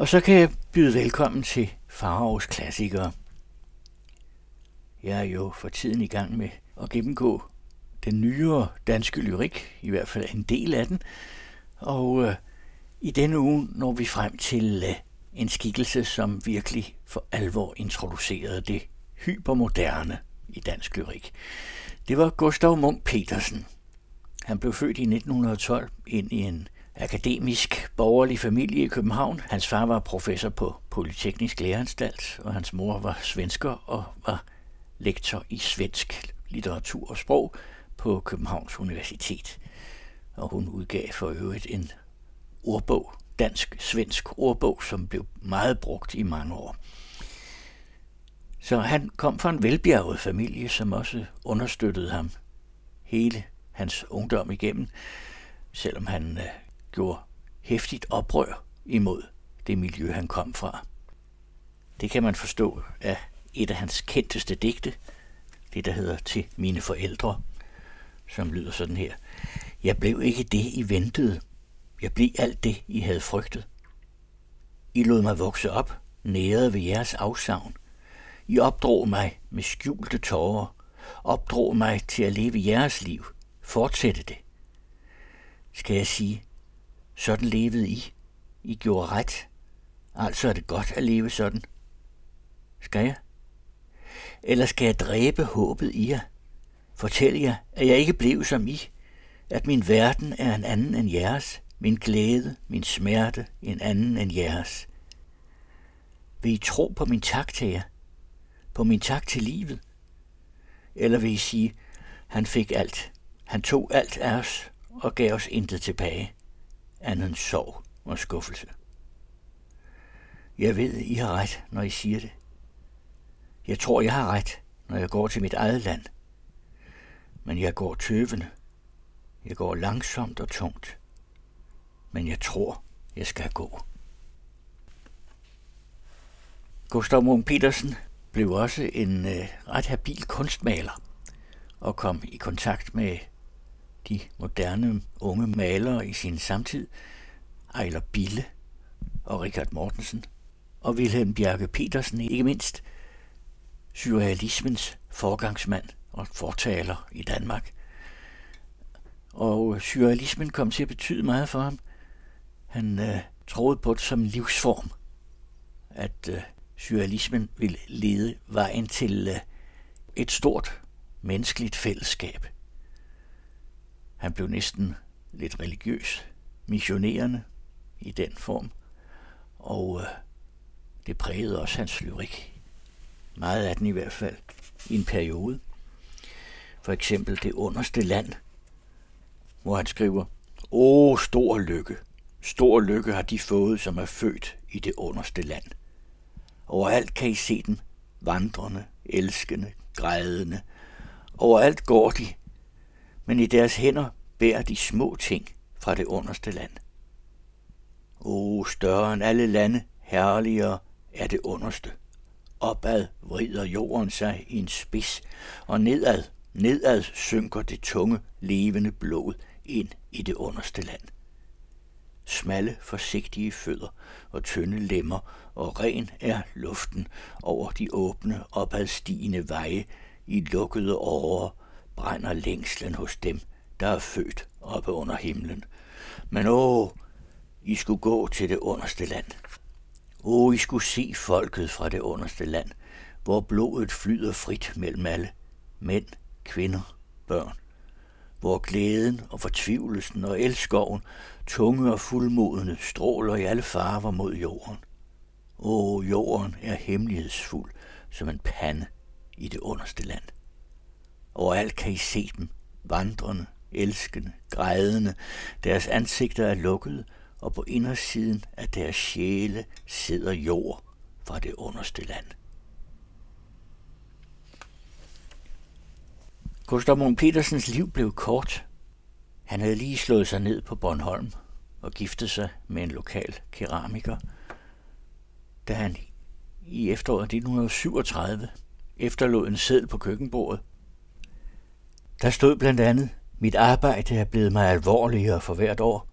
Og så kan jeg byde velkommen til Faraos klassikere. Jeg er jo for tiden i gang med at gennemgå den nyere danske lyrik, i hvert fald en del af den. Og øh, i denne uge når vi frem til øh, en skikkelse, som virkelig for alvor introducerede det hypermoderne i dansk lyrik. Det var Gustav Munk Petersen. Han blev født i 1912 ind i en akademisk borgerlig familie i København. Hans far var professor på Polyteknisk Læreranstalt, og hans mor var svensker og var lektor i svensk litteratur og sprog på Københavns Universitet. Og hun udgav for øvrigt en ordbog, dansk-svensk ordbog, som blev meget brugt i mange år. Så han kom fra en velbjerget familie, som også understøttede ham hele hans ungdom igennem, selvom han øh, gjorde hæftigt oprør imod det miljø, han kom fra. Det kan man forstå af et af hans kendteste digte, det der hedder Til mine forældre, som lyder sådan her. Jeg blev ikke det, I ventede. Jeg blev alt det, I havde frygtet. I lod mig vokse op, nærede ved jeres afsavn. I opdrog mig med skjulte tårer, opdrog mig til at leve jeres liv, fortsætte det. Skal jeg sige, sådan levede I. I gjorde ret. Altså er det godt at leve sådan. Skal jeg? Eller skal jeg dræbe håbet i jer? Fortæl jer, at jeg ikke blev som I, at min verden er en anden end jeres, min glæde, min smerte en anden end jeres. Vil I tro på min tak til jer? På min tak til livet? Eller vil I sige, han fik alt, han tog alt af os og gav os intet tilbage, andet end sorg og skuffelse. Jeg ved, I har ret, når I siger det. Jeg tror, jeg har ret, når jeg går til mit eget land. Men jeg går tøvende. Jeg går langsomt og tungt. Men jeg tror, jeg skal gå. Gustav Munk Petersen blev også en øh, ret habil kunstmaler og kom i kontakt med de moderne unge malere i sin samtid, Ejler Bille og Richard Mortensen, og Wilhelm Bjerke Petersen ikke mindst, surrealismens forgangsmand og fortaler i Danmark. Og surrealismen kom til at betyde meget for ham. Han øh, troede på det som en livsform, at øh, surrealismen ville lede vejen til øh, et stort menneskeligt fællesskab. Han blev næsten lidt religiøs, missionerende i den form, og øh, det prægede også hans lyrik. Meget af den i hvert fald, i en periode. For eksempel det underste land, hvor han skriver, Åh, stor lykke, stor lykke har de fået, som er født i det underste land. Overalt kan I se dem, vandrende, elskende, grædende. Overalt går de, men i deres hænder bærer de små ting fra det underste land. O, større end alle lande, herligere er det underste. Opad vrider jorden sig i en spids, og nedad, nedad synker det tunge, levende blod ind i det underste land. Smalle, forsigtige fødder og tynde lemmer, og ren er luften over de åbne, opadstigende veje i lukkede årer, brænder længslen hos dem, der er født oppe under himlen. Men åh, I skulle gå til det underste land. Åh, I skulle se folket fra det underste land, hvor blodet flyder frit mellem alle. Mænd, kvinder, børn. Hvor glæden og fortvivlelsen og elskoven, tunge og fuldmodende, stråler i alle farver mod jorden. Åh, jorden er hemmelighedsfuld som en pande i det underste land. Overalt kan I se dem, vandrende, elskende, grædende. Deres ansigter er lukkede, og på indersiden af deres sjæle sidder jord fra det underste land. Gustav Munk Petersens liv blev kort. Han havde lige slået sig ned på Bornholm og giftet sig med en lokal keramiker, da han i efteråret 1937 efterlod en seddel på køkkenbordet. Der stod blandt andet, mit arbejde er blevet mig alvorligere for hvert år.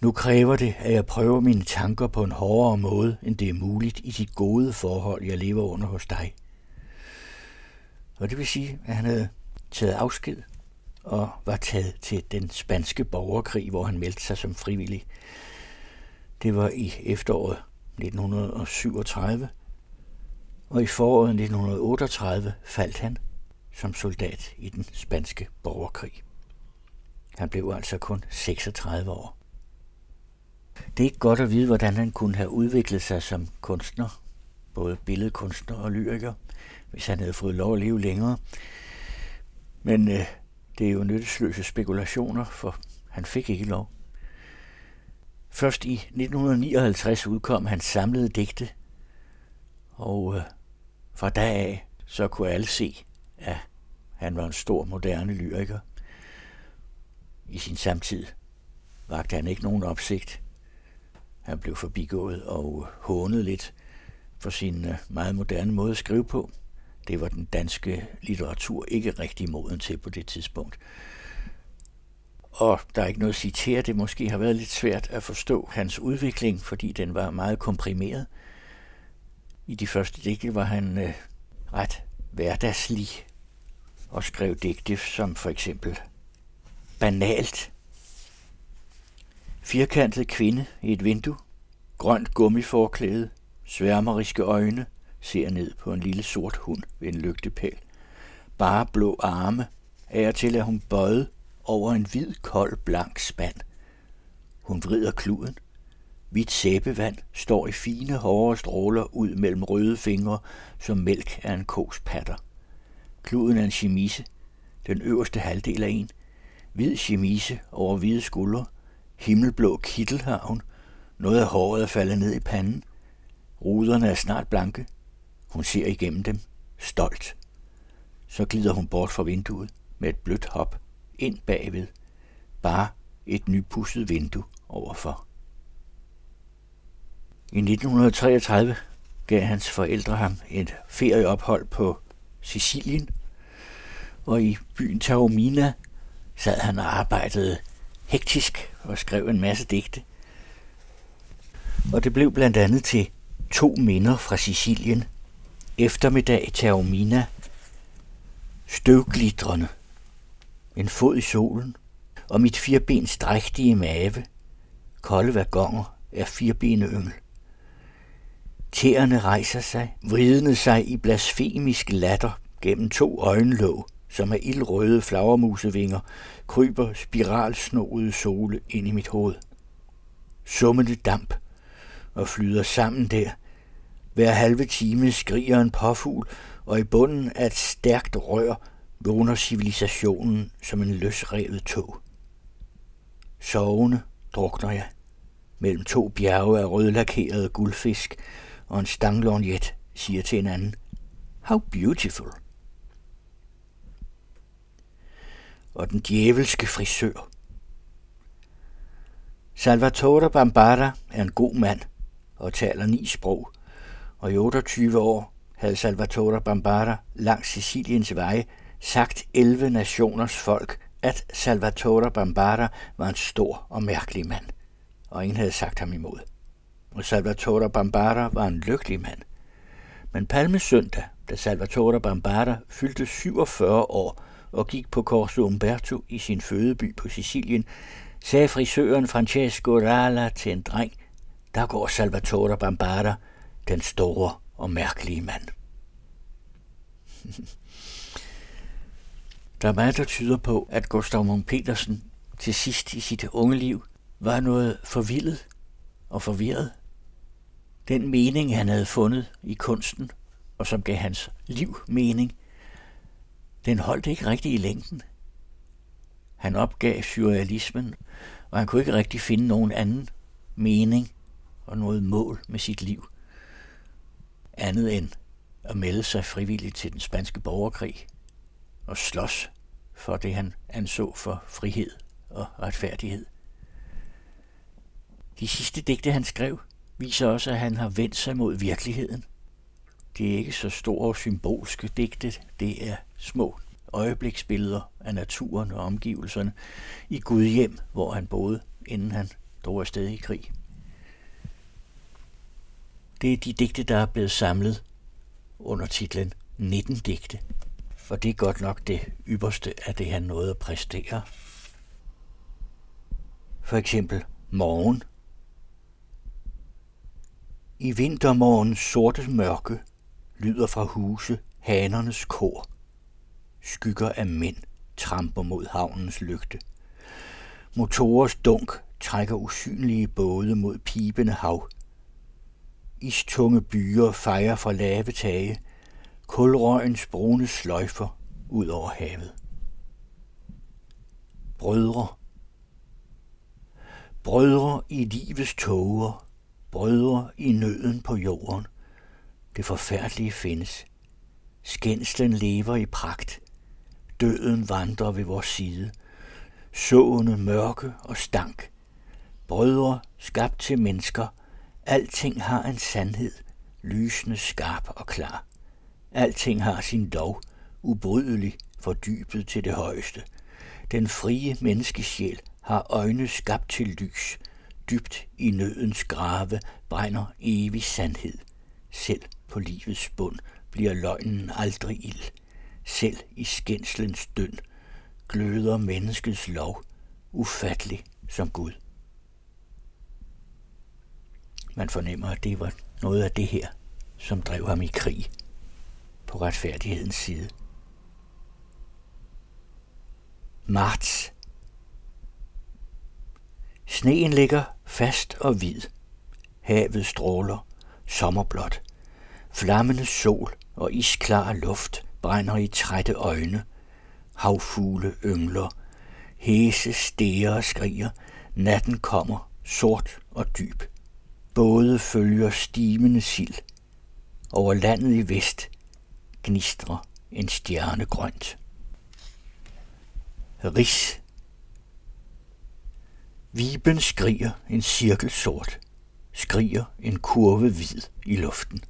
Nu kræver det, at jeg prøver mine tanker på en hårdere måde, end det er muligt i de gode forhold, jeg lever under hos dig. Og det vil sige, at han havde taget afsked og var taget til den spanske borgerkrig, hvor han meldte sig som frivillig. Det var i efteråret 1937, og i foråret 1938 faldt han som soldat i den spanske borgerkrig. Han blev altså kun 36 år. Det er ikke godt at vide, hvordan han kunne have udviklet sig som kunstner, både billedkunstner og lyriker, hvis han havde fået lov at leve længere. Men øh, det er jo nyttesløse spekulationer, for han fik ikke lov. Først i 1959 udkom hans samlede digte, og øh, fra da af så kunne alle se, Ja, han var en stor moderne lyriker. I sin samtid vagte han ikke nogen opsigt. Han blev forbigået og hånet lidt for sin øh, meget moderne måde at skrive på. Det var den danske litteratur ikke rigtig moden til på det tidspunkt. Og der er ikke noget at citere, det måske har været lidt svært at forstå hans udvikling, fordi den var meget komprimeret. I de første digte var han øh, ret hverdagslig og skrev digte som for eksempel banalt. Firkantet kvinde i et vindue, grønt gummiforklæde, sværmeriske øjne, ser ned på en lille sort hund ved en lygtepæl. Bare blå arme, er til at hun bøjet over en hvid, kold, blank spand. Hun vrider kluden. Hvidt sæbevand står i fine, hårde stråler ud mellem røde fingre, som mælk af en kos patter. Kluden er en chemise, den øverste halvdel af en. Hvid chemise over hvide skuldre, himmelblå kittel har hun. Noget af håret er faldet ned i panden. Ruderne er snart blanke. Hun ser igennem dem, stolt. Så glider hun bort fra vinduet med et blødt hop ind bagved. Bare et nypusset vindue overfor. I 1933 gav hans forældre ham et ferieophold på Sicilien, og i byen Taormina sad han og arbejdede hektisk og skrev en masse digte. Og det blev blandt andet til to minder fra Sicilien. Eftermiddag i Taormina. Støvglitrende. En fod i solen. Og mit firebens drægtige mave. Kolde vagoner af firebene yngel. Tæerne rejser sig, vridende sig i blasfemisk latter gennem to øjenlåg, som er ildrøde flagermusevinger, kryber spiralsnoede sole ind i mit hoved. Summende damp og flyder sammen der. Hver halve time skriger en påfugl, og i bunden af et stærkt rør vågner civilisationen som en løsrevet tog. Sovende drukner jeg mellem to bjerge af rødlakerede guldfisk, og en stanglornjet siger til en anden, How beautiful! Og den djævelske frisør. Salvatore Bambara er en god mand og taler ni sprog, og i 28 år havde Salvatore Bambara langs Siciliens veje sagt 11 nationers folk, at Salvatore Bambara var en stor og mærkelig mand, og ingen havde sagt ham imod og Salvatore Bambara var en lykkelig mand. Men palmesøndag, da Salvatore Bambara fyldte 47 år og gik på Corso Umberto i sin fødeby på Sicilien, sagde frisøren Francesco Rala til en dreng, der går Salvatore Bambara, den store og mærkelige mand. Der er meget, der tyder på, at Gustav Munk Petersen til sidst i sit unge liv var noget forvildet og forvirret. Den mening, han havde fundet i kunsten, og som gav hans liv mening, den holdt ikke rigtig i længden. Han opgav surrealismen, og han kunne ikke rigtig finde nogen anden mening og noget mål med sit liv, andet end at melde sig frivilligt til den spanske borgerkrig og slås for det, han anså for frihed og retfærdighed. De sidste digte, han skrev, viser også, at han har vendt sig mod virkeligheden. Det er ikke så store og symbolske digte, det er små øjebliksbilleder af naturen og omgivelserne i Gud hjem, hvor han boede, inden han drog afsted i krig. Det er de digte, der er blevet samlet under titlen 19 digte. for det er godt nok det ypperste af det, han nåede at præstere. For eksempel Morgen. I vintermorgens sorte mørke lyder fra huse hanernes kor. Skygger af mænd tramper mod havnens lygte. Motorers dunk trækker usynlige både mod pibende hav. Istunge byer fejrer fra lave tage, kulrøgens brune sløjfer ud over havet. Brødre. Brødre i livets tåger, brødre i nøden på jorden. Det forfærdelige findes. Skændslen lever i pragt. Døden vandrer ved vores side. Sående mørke og stank. Brødre skabt til mennesker. Alting har en sandhed, lysende skarp og klar. Alting har sin lov, ubrydelig, fordybet til det højeste. Den frie menneskesjæl har øjne skabt til lys. Dybt i nødens grave brænder evig sandhed. Selv på livets bund bliver løgnen aldrig ild. Selv i skændslens døn gløder menneskets lov, ufattelig som Gud. Man fornemmer, at det var noget af det her, som drev ham i krig på retfærdighedens side. Marts. Sneen ligger fast og hvid. Havet stråler, sommerblåt. Flammende sol og isklar luft brænder i trætte øjne. Havfugle yngler. Hæse steger skriger. Natten kommer, sort og dyb. Både følger stimende sild. Over landet i vest gnistrer en stjerne grønt. Ris. Viben skriger en cirkel sort, skriger en kurve hvid i luften.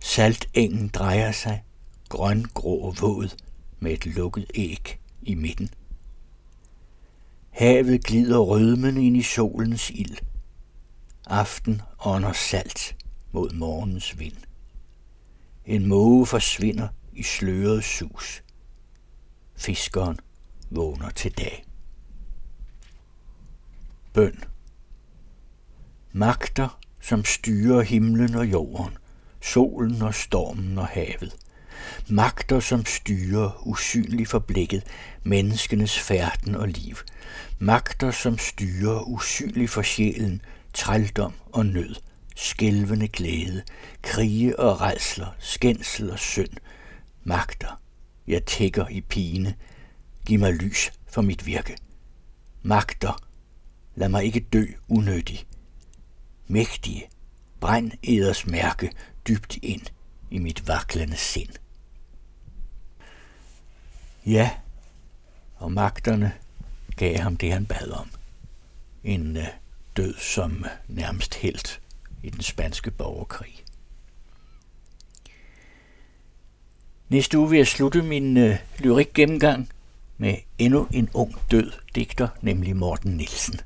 Saltengen drejer sig, grøn, grå og våd, med et lukket æg i midten. Havet glider rødmen ind i solens ild. Aften ånder salt mod morgens vind. En måge forsvinder i sløret sus. Fiskeren vågner til dag. Bøn. Magter, som styrer himlen og jorden, solen og stormen og havet. Magter, som styrer usynlig for blikket menneskenes færden og liv. Magter, som styrer usynlig for sjælen, trældom og nød – skælvende glæde, krige og redsler, skændsel og synd, magter. Jeg tækker i pine, giv mig lys for mit virke. Magter, lad mig ikke dø unødig. Mægtige, brænd eders mærke dybt ind i mit vaklende sind. Ja, og magterne gav ham det, han bad om. En øh, død som øh, nærmest helt i den spanske borgerkrig. Næste uge vil jeg slutte min øh, lyrik gennemgang med endnu en ung død digter, nemlig Morten Nielsen.